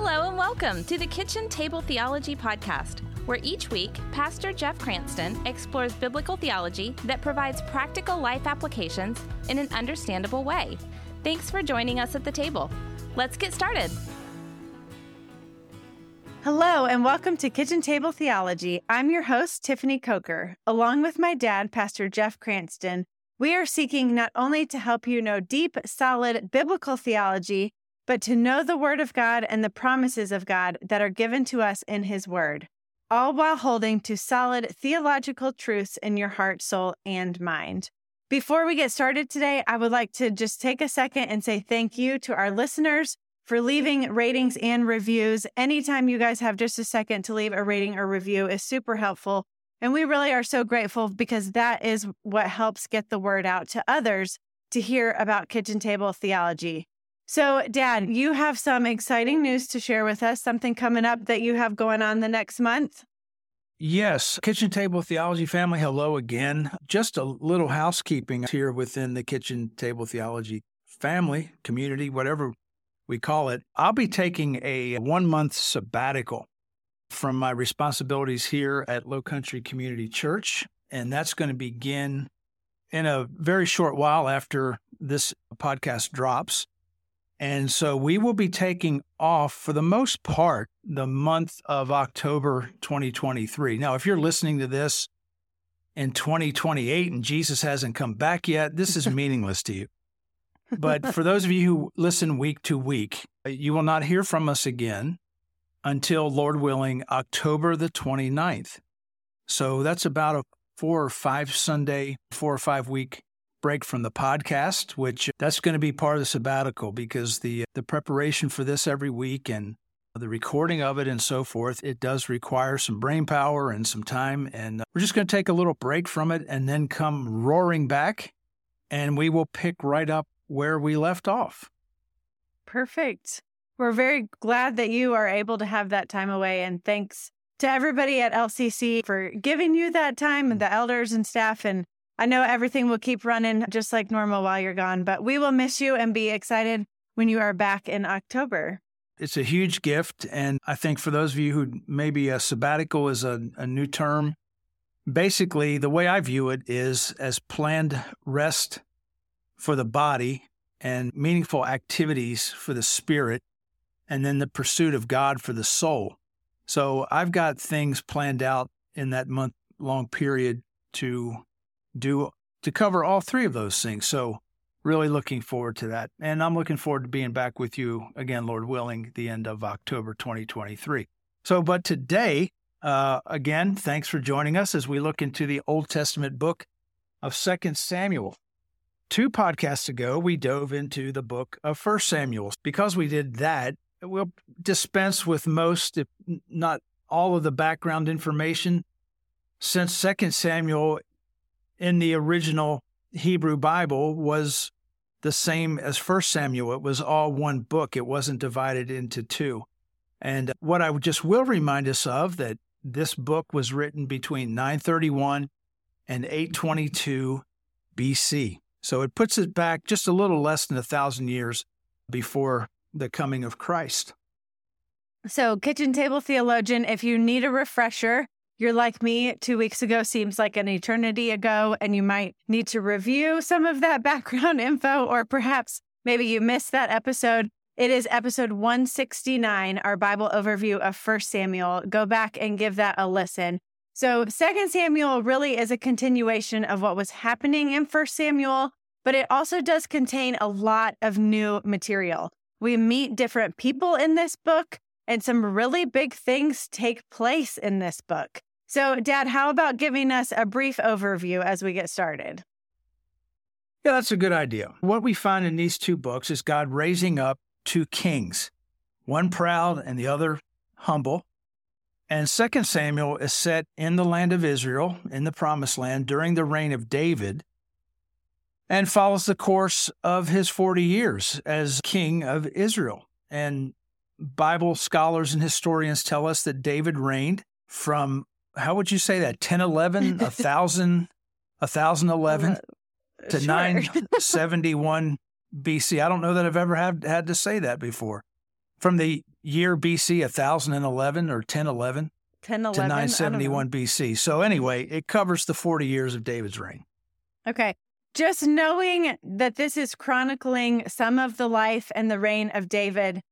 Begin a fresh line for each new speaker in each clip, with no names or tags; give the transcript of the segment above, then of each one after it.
Hello and welcome to the Kitchen Table Theology Podcast, where each week Pastor Jeff Cranston explores biblical theology that provides practical life applications in an understandable way. Thanks for joining us at the table. Let's get started.
Hello, and welcome to Kitchen Table Theology. I'm your host, Tiffany Coker. Along with my dad, Pastor Jeff Cranston, we are seeking not only to help you know deep, solid biblical theology, but to know the Word of God and the promises of God that are given to us in His Word, all while holding to solid theological truths in your heart, soul, and mind. Before we get started today, I would like to just take a second and say thank you to our listeners for leaving ratings and reviews. Anytime you guys have just a second to leave a rating or review is super helpful. And we really are so grateful because that is what helps get the word out to others to hear about kitchen table theology. So, Dad, you have some exciting news to share with us, something coming up that you have going on the next month.
Yes, Kitchen Table Theology family, hello again. Just a little housekeeping here within the Kitchen Table Theology family, community, whatever we call it. I'll be taking a one month sabbatical from my responsibilities here at Low Country Community Church, and that's going to begin in a very short while after this podcast drops. And so we will be taking off for the most part the month of October 2023. Now, if you're listening to this in 2028 and Jesus hasn't come back yet, this is meaningless to you. But for those of you who listen week to week, uh, you will not hear from us again until, Lord willing, October the 29th. So that's about a four or five Sunday, four or five week break from the podcast, which uh, that's going to be part of the sabbatical because the uh, the preparation for this every week and the recording of it and so forth, it does require some brain power and some time. And uh, we're just going to take a little break from it and then come roaring back and we will pick right up where we left off.
Perfect. We're very glad that you are able to have that time away. And thanks to everybody at LCC for giving you that time and mm. the elders and staff and I know everything will keep running just like normal while you're gone, but we will miss you and be excited when you are back in October.
It's a huge gift. And I think for those of you who maybe a sabbatical is a, a new term, basically the way I view it is as planned rest for the body and meaningful activities for the spirit, and then the pursuit of God for the soul. So I've got things planned out in that month long period to do to cover all three of those things. So really looking forward to that. And I'm looking forward to being back with you again, Lord willing, the end of October 2023. So, but today, uh, again, thanks for joining us as we look into the Old Testament book of Second Samuel. Two podcasts ago, we dove into the book of First Samuel. Because we did that, we'll dispense with most, if not all, of the background information. Since Second Samuel in the original Hebrew Bible was the same as First Samuel. It was all one book. It wasn't divided into two. And what I just will remind us of that this book was written between 931 and 822 BC. So it puts it back just a little less than a thousand years before the coming of Christ.
So, kitchen table theologian, if you need a refresher, you're like me, two weeks ago seems like an eternity ago, and you might need to review some of that background info, or perhaps maybe you missed that episode. It is episode 169, our Bible overview of 1 Samuel. Go back and give that a listen. So, 2 Samuel really is a continuation of what was happening in 1 Samuel, but it also does contain a lot of new material. We meet different people in this book, and some really big things take place in this book. So, Dad, how about giving us a brief overview as we get started?
Yeah, that's a good idea. What we find in these two books is God raising up two kings, one proud and the other humble. And Second Samuel is set in the land of Israel, in the promised land, during the reign of David, and follows the course of his 40 years as king of Israel. And Bible scholars and historians tell us that David reigned from how would you say that 1011 1000 1011 uh, to sure. 971 bc i don't know that i've ever had, had to say that before from the year BC 1011 or 1011
1011
to 971 BC. So anyway, it covers the 40 years of David's reign.
Okay. Just knowing that this is chronicling some of the life and the reign of David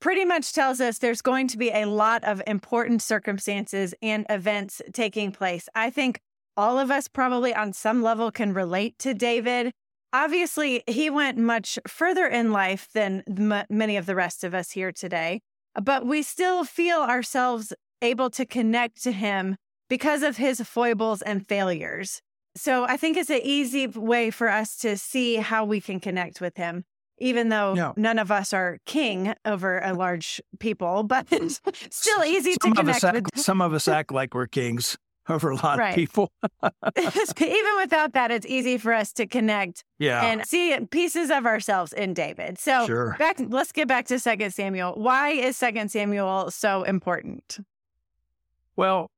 pretty much tells us there's going to be a lot of important circumstances and events taking place. I think all of us probably on some level can relate to David. Obviously, he went much further in life than m- many of the rest of us here today, but we still feel ourselves able to connect to him because of his foibles and failures. So I think it's an easy way for us to see how we can connect with him even though
No.
none of us are king over a large people, but it's still easy
some
to connect
act,
with.
some of us act like we're kings over a lot
Right.
of people.
even without that, it's easy for us to connect
Yeah.
and see pieces of ourselves in David. So
Sure.
back, let's get back to Second Samuel. Why is Second Samuel so important?
Well,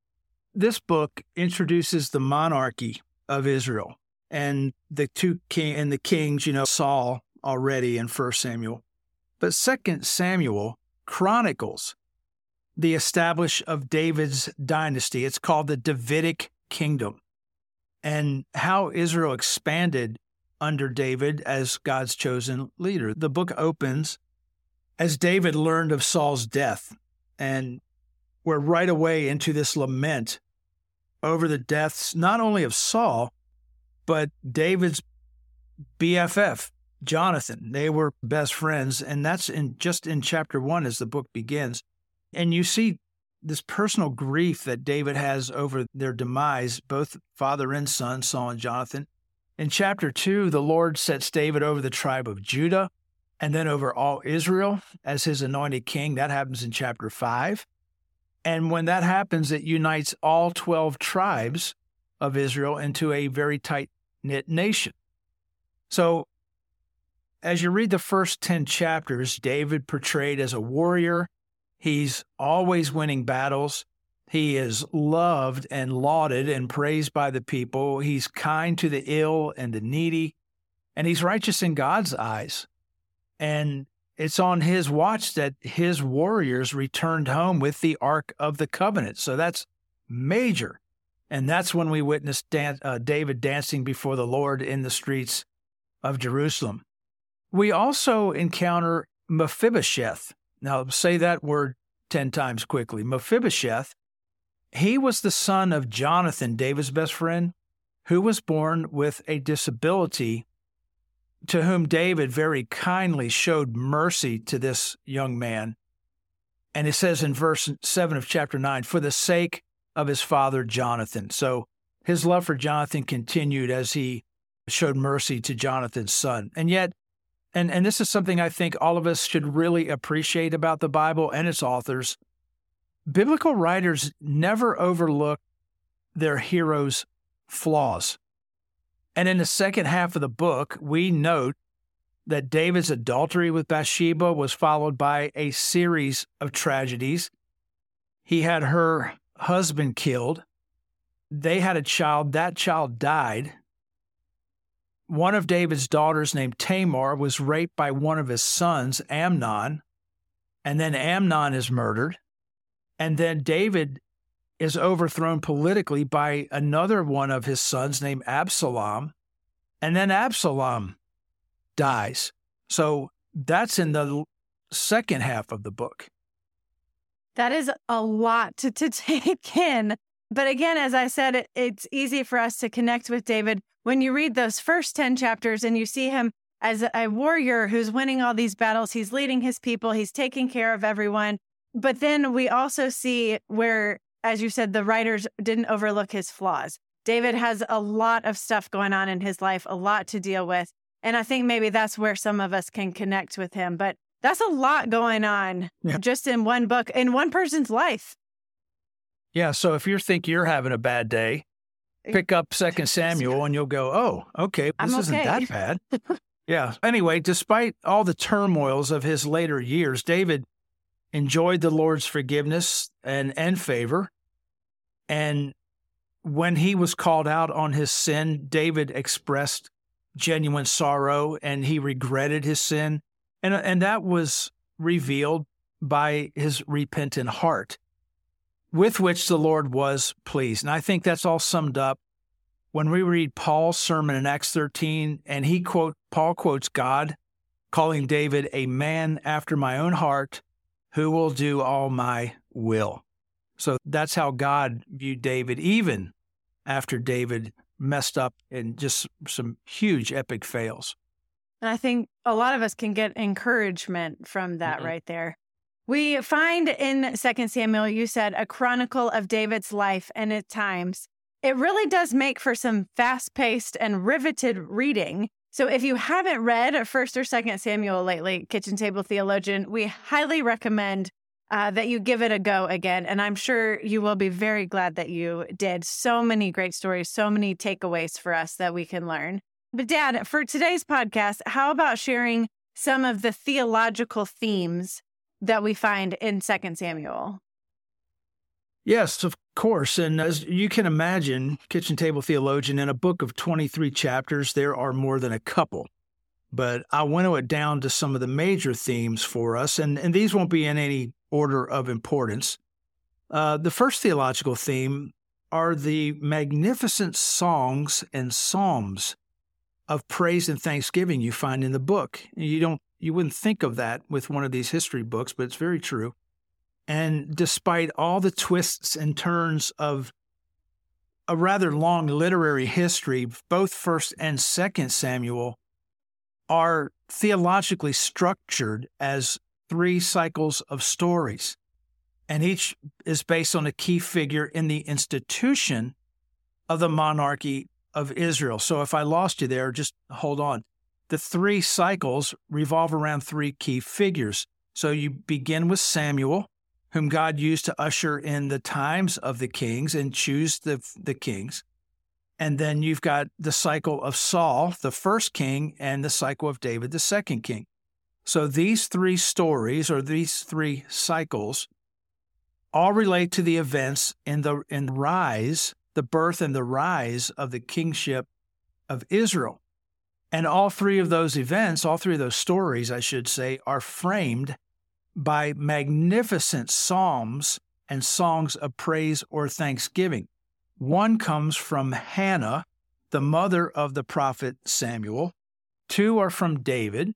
this book introduces the monarchy of Israel and the two king and the kings, you know, Saul already in First Samuel. But Second Samuel chronicles the establish of David's dynasty. It's called the Davidic kingdom and how Israel expanded under David as God's chosen leader. The book opens as David learned of Saul's death and we're right away into this lament over the deaths not only of Saul, but David's BFF, Jonathan. They were best friends. And that's in just in chapter one as the book begins. And you see this personal grief that David has over their demise, both father and son, Saul and Jonathan. In chapter two, the Lord sets David over the tribe of Judah and then over all Israel as his anointed king. That happens in chapter five. And when that happens, it unites all 12 tribes of Israel into a very tight knit nation. So, as you read the first 10 chapters, David portrayed as a warrior. He's always winning battles. He is loved and lauded and praised by the people. He's kind to the ill and the needy, and he's righteous in God's eyes. And it's on his watch that his warriors returned home with the Ark of the Covenant. So that's major. And that's when we witnessed dan- uh, David dancing before the Lord in the streets of Jerusalem. We also encounter Mephibosheth. Now, say that word 10 times quickly. Mephibosheth, he was the son of Jonathan, David's best friend, who was born with a disability to whom David very kindly showed mercy to this young man. And it says in verse 7 of chapter 9, for the sake of his father Jonathan. So his love for Jonathan continued as he showed mercy to Jonathan's son. And yet, and, and this is something I think all of us should really appreciate about the Bible and its authors. Biblical writers never overlook their heroes' flaws. And in the second half of the book, we note that David's adultery with Bathsheba was followed by a series of tragedies. He had her husband killed. They had a child. That child died. One of David's daughters, named Tamar, was raped by one of his sons, Amnon. And then Amnon is murdered. And then David is overthrown politically by another one of his sons named Absalom. And then Absalom dies. So that's in the second half of the book.
That is a lot to, to take in. But again, as I said, it, it's easy for us to connect with David when you read those first 10 chapters and you see him as a warrior who's winning all these battles. He's leading his people, he's taking care of everyone. But then we also see where, as you said, the writers didn't overlook his flaws. David has a lot of stuff going on in his life, a lot to deal with. And I think maybe that's where some of us can connect with him. But that's a lot going on
Yeah.
just in one book, in one person's life.
Yeah, so if you think you're having a bad day, eh, pick up Second Samuel and you'll go, "Oh, okay,
I'm
this isn't
okay."
that bad." yeah. Anyway, despite all the turmoils of his later years, David enjoyed the Lord's forgiveness and and favor. And when he was called out on his sin, David expressed genuine sorrow and he regretted his sin. And and that was revealed by his repentant heart, with which the Lord was pleased. And I think that's all summed up when we read Paul's sermon in Acts 13, and he quote Paul quotes God, calling David a man after my own heart, who will do all my will. So that's how God viewed David, even after David messed up in just some huge epic fails.
And I think a lot of us can get encouragement from that mm-hmm. right there. We find in 2 Samuel, you said, a chronicle of David's life and at times. It really does make for some fast paced and riveted reading. So if you haven't read 1st or 2nd Samuel lately, Kitchen Table Theologian, we highly recommend uh, that you give it a go again. And I'm sure you will be very glad that you did. So many great stories, so many takeaways for us that we can learn. But, Dad, for today's podcast, how about sharing some of the theological themes that we find in Second Samuel?
Yes, of course. And as you can imagine, Kitchen Table Theologian, in a book of 23 chapters, there are more than a couple. But I winnow it down to some of the major themes for us, and, and these won't be in any order of importance. Uh, the first theological theme are the magnificent songs and psalms of praise and thanksgiving you find in the book. You don't you wouldn't think of that with one of these history books, but it's very true. And despite all the twists and turns of a rather long literary history, both 1st and 2nd Samuel are theologically structured as three cycles of stories, and each is based on a key figure in the institution of the monarchy of Israel. So if I lost you there, just hold on. The three cycles revolve around three key figures. So you begin with Samuel, whom God used to usher in the times of the kings and choose the, the kings. And then you've got the cycle of Saul, the first king, and the cycle of David, the second king. So these three stories or these three cycles all relate to the events in the in rise, the birth and the rise of the kingship of Israel. And all three of those events, all three of those stories, I should say, are framed by magnificent psalms and songs of praise or thanksgiving. One comes from Hannah, the mother of the prophet Samuel. Two are from David.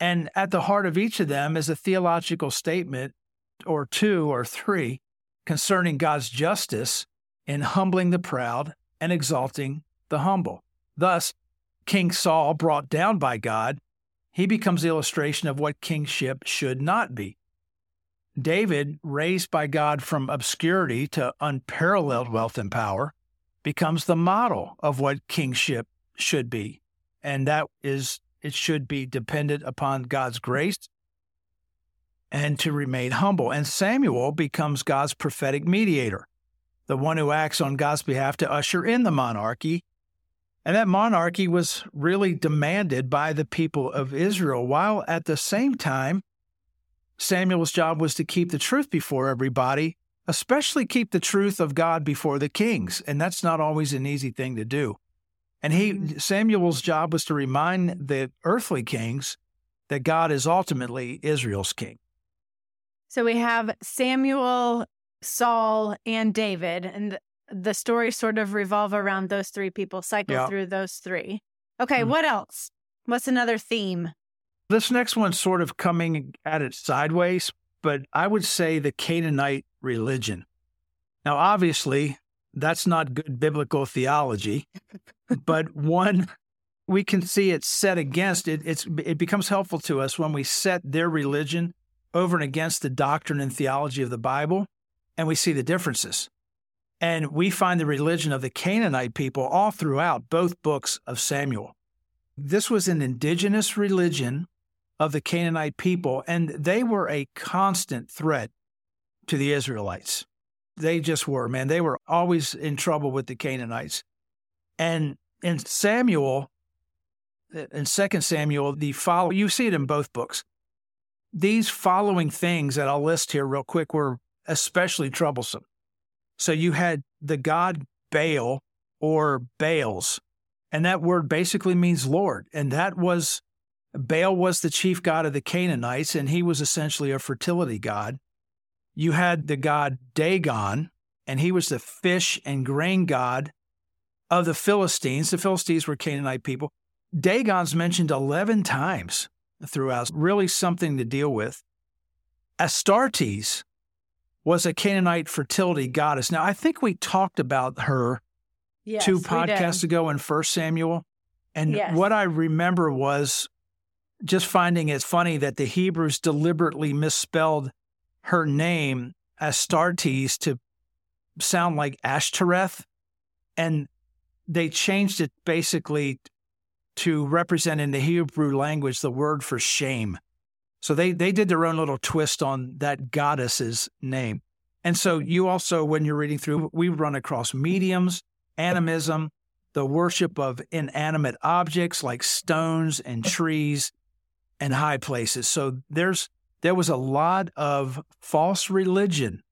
And at the heart of each of them is a theological statement or two or three concerning God's justice in humbling the proud and exalting the humble. Thus, King Saul, brought down by God, he becomes the illustration of what kingship should not be. David, raised by God from obscurity to unparalleled wealth and power, becomes the model of what kingship should be. And that is it should be dependent upon God's grace and to remain humble. And Samuel becomes God's prophetic mediator, the one who acts on God's behalf to usher in the monarchy. And that monarchy was really demanded by the people of Israel, while at the same time, Samuel's job was to keep the truth before everybody, especially keep the truth of God before the kings. And that's not always an easy thing to do. And he mm-hmm. Samuel's job was to remind the earthly kings that God is ultimately Israel's king.
So we have Samuel, Saul, and David, and the stories sort of revolve around those three people, cycle yeah. through those three. Okay, mm-hmm. what else? What's another theme?
This next one's sort of coming at it sideways, but I would say the Canaanite religion. Now, obviously, that's not good biblical theology, but one we can see it set against it. It's it becomes helpful to us when we set their religion over and against the doctrine and theology of the Bible, and we see the differences. And we find the religion of the Canaanite people all throughout both books of Samuel. This was an indigenous religion of the Canaanite people, and they were a constant threat to the Israelites. They just were, man. They were always in trouble with the Canaanites. And in Samuel, in Second Samuel, the follow you see it in both books. These following things that I'll list here real quick were especially troublesome. So you had the god Baal or Baals, and that word basically means Lord, and that was Baal was the chief god of the Canaanites, and he was essentially a fertility god. You had the god Dagon, and he was the fish and grain god of the Philistines. The Philistines were Canaanite people. Dagon's mentioned 11 times throughout, really something to deal with. Astartes was a Canaanite fertility goddess. Now, I think we talked about her
Yes,
two podcasts ago in First Samuel. And
Yes.
what I remember was just finding it funny that the Hebrews deliberately misspelled her name Astartes to sound like Ashtoreth. And they changed it basically to represent in the Hebrew language the word for shame. So they, they did their own little twist on that goddess's name. And so you also, when you're reading through, we run across mediums, animism, the worship of inanimate objects like stones and trees and high places. So there's there was a lot of false religion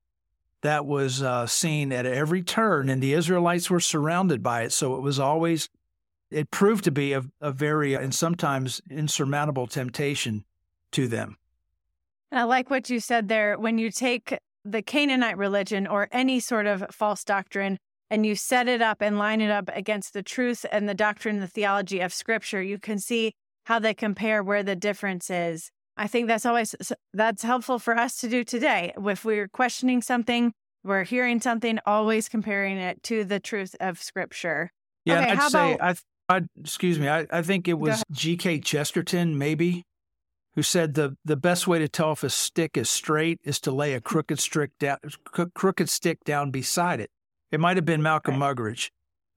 that was uh, seen at every turn, and the Israelites were surrounded by it. So it was always it proved to be a, a very and sometimes insurmountable temptation to them.
I like what you said there. When you take the Canaanite religion or any sort of false doctrine and you set it up and line it up against the truth and the doctrine and the theology of Scripture, you can see how they compare, where the difference is. I think that's always that's helpful for us to do today. If we're questioning something, we're hearing something, always comparing it to the truth of Scripture.
Yeah,
Okay,
I'd say
about-
I, I excuse me. I, I think it was. G.K. Chesterton, maybe, who said the the best way to tell if a stick is straight is to lay a crooked stick down, crooked stick down beside it. It might have been Malcolm Muggeridge.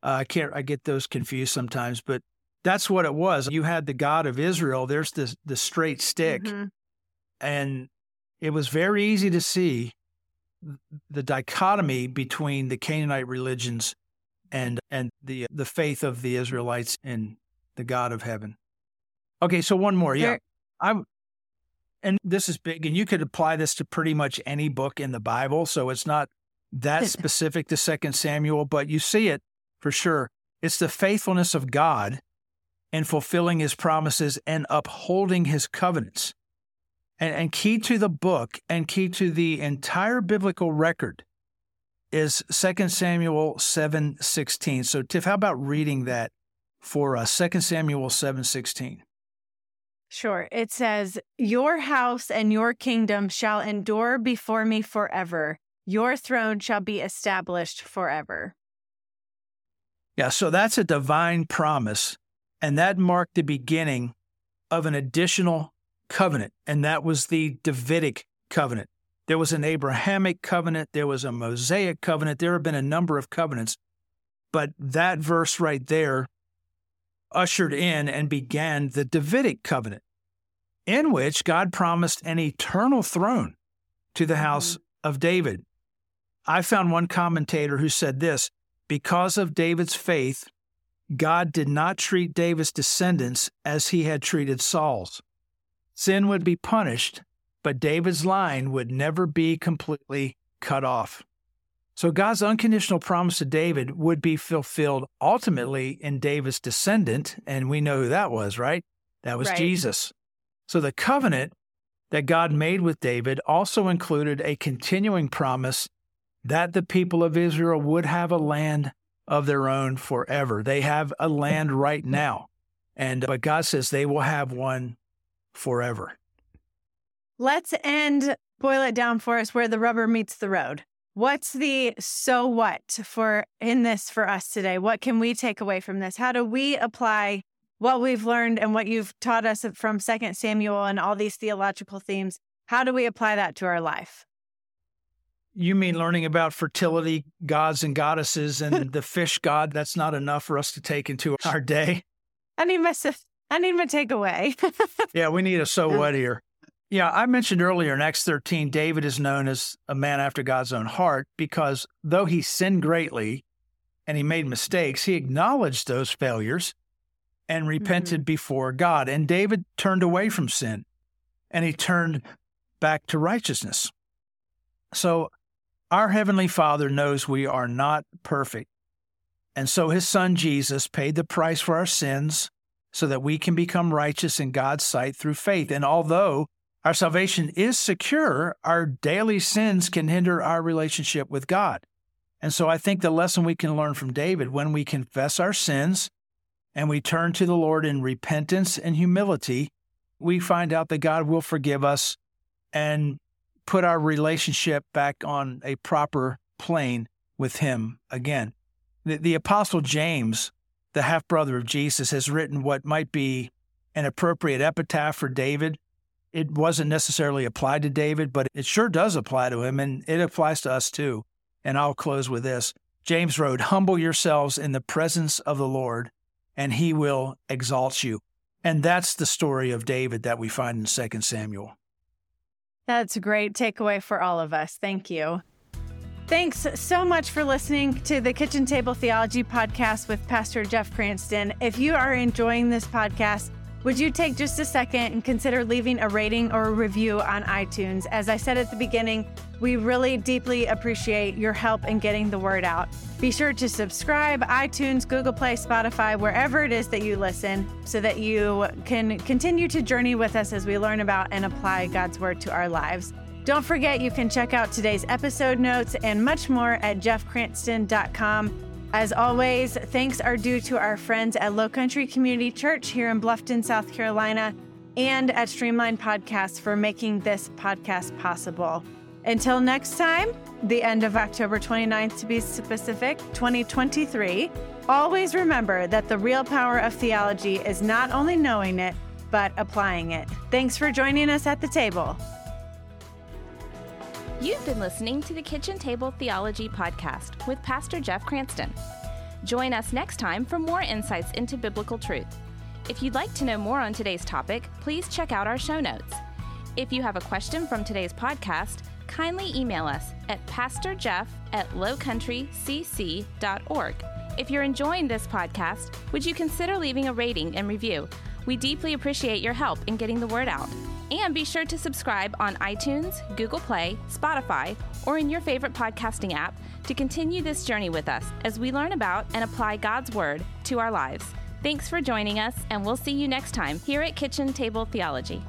Uh, I can't. I get those confused sometimes, but that's what it was. You had the God of Israel. There's the the straight stick,
Mhm.
and it was very easy to see the dichotomy between the Canaanite religions and and the the faith of the Israelites in the God of heaven. Okay, so one more, yeah.
There-
I and this is big, and you could apply this to pretty much any book in the Bible. So it's not that specific to Second Samuel, but you see it for sure. It's the faithfulness of God in fulfilling His promises and upholding His covenants. And, and key to the book and key to the entire biblical record is 2 Samuel 7:16. So Tiff, how about reading that for us? 2 Samuel 7:16.
Sure. It says, Your house and your kingdom shall endure before me forever. Your throne shall be established forever.
Yeah, so that's a divine promise. And that marked the beginning of an additional covenant. And that was the Davidic covenant. There was an Abrahamic covenant, there was a Mosaic covenant, there have been a number of covenants. But that verse right there ushered in and began the Davidic covenant, in which God promised an eternal throne to the mm-hmm. house of David. I found one commentator who said this because of David's faith, God did not treat David's descendants as he had treated Saul's. Sin would be punished, but David's line would never be completely cut off. So God's unconditional promise to David would be fulfilled ultimately in David's descendant, and we know who that was, right? That was
Right.
Jesus. So the covenant that God made with David also included a continuing promise that the people of Israel would have a land of their own forever. They have a land right now. And but God says they will have one forever.
Let's end, boil it down for us where the rubber meets the road. What's the so what for in this for us today? What can we take away from this? How do we apply what we've learned and what you've taught us from Second Samuel and all these theological themes? How do we apply that to our life?
You mean learning about fertility gods and goddesses and the fish god? That's not enough for us to take into our day.
I need my I need my takeaway.
Yeah, we need a so what here. Yeah, I mentioned earlier in Acts 13, David is known as a man after God's own heart because though he sinned greatly and he made mistakes, he acknowledged those failures and repented mm-hmm. before God. And David turned away from sin and he turned back to righteousness. So our Heavenly Father knows we are not perfect. And so his son Jesus paid the price for our sins so that we can become righteous in God's sight through faith. And although our salvation is secure, our daily sins can hinder our relationship with God. And so I think the lesson we can learn from David when we confess our sins and we turn to the Lord in repentance and humility, we find out that God will forgive us and put our relationship back on a proper plane with Him again. The, the Apostle James the half brother of Jesus, has written what might be an appropriate epitaph for David. It wasn't necessarily applied to David, but it sure does apply to him, and it applies to us too. And I'll close with this James wrote, Humble yourselves in the presence of the Lord, and he will exalt you. And that's the story of David that we find in 2 Samuel.
That's a great takeaway for all of us. Thank you. Thanks so much for listening to the Kitchen Table Theology podcast with Pastor Jeff Cranston. If you are enjoying this podcast, would you take just a second and consider leaving a rating or a review on iTunes? As I said at the beginning, we really deeply appreciate your help in getting the word out. Be sure to subscribe, iTunes, Google Play, Spotify, wherever it is that you listen, so that you can continue to journey with us as we learn about and apply God's word to our lives. Don't forget, you can check out today's episode notes and much more at jeffcranston.com. As always, thanks are due to our friends at Low Country Community Church here in Bluffton, South Carolina, and at Streamline Podcasts for making this podcast possible. Until next time, the end of October 29th to be specific, 2023, always remember that the real power of theology is not only knowing it, but applying it. Thanks for joining us at the table.
You've been listening to the Kitchen Table Theology Podcast with Pastor Jeff Cranston. Join us next time for more insights into biblical truth. If you'd like to know more on today's topic, please check out our show notes. If you have a question from today's podcast, kindly email us at pastorjeff at lowcountrycc.org. If you're enjoying this podcast, would you consider leaving a rating and review? We deeply appreciate your help in getting the word out. And be sure to subscribe on iTunes, Google Play, Spotify, or in your favorite podcasting app to continue this journey with us as we learn about and apply God's Word to our lives. Thanks for joining us, and we'll see you next time here at Kitchen Table Theology.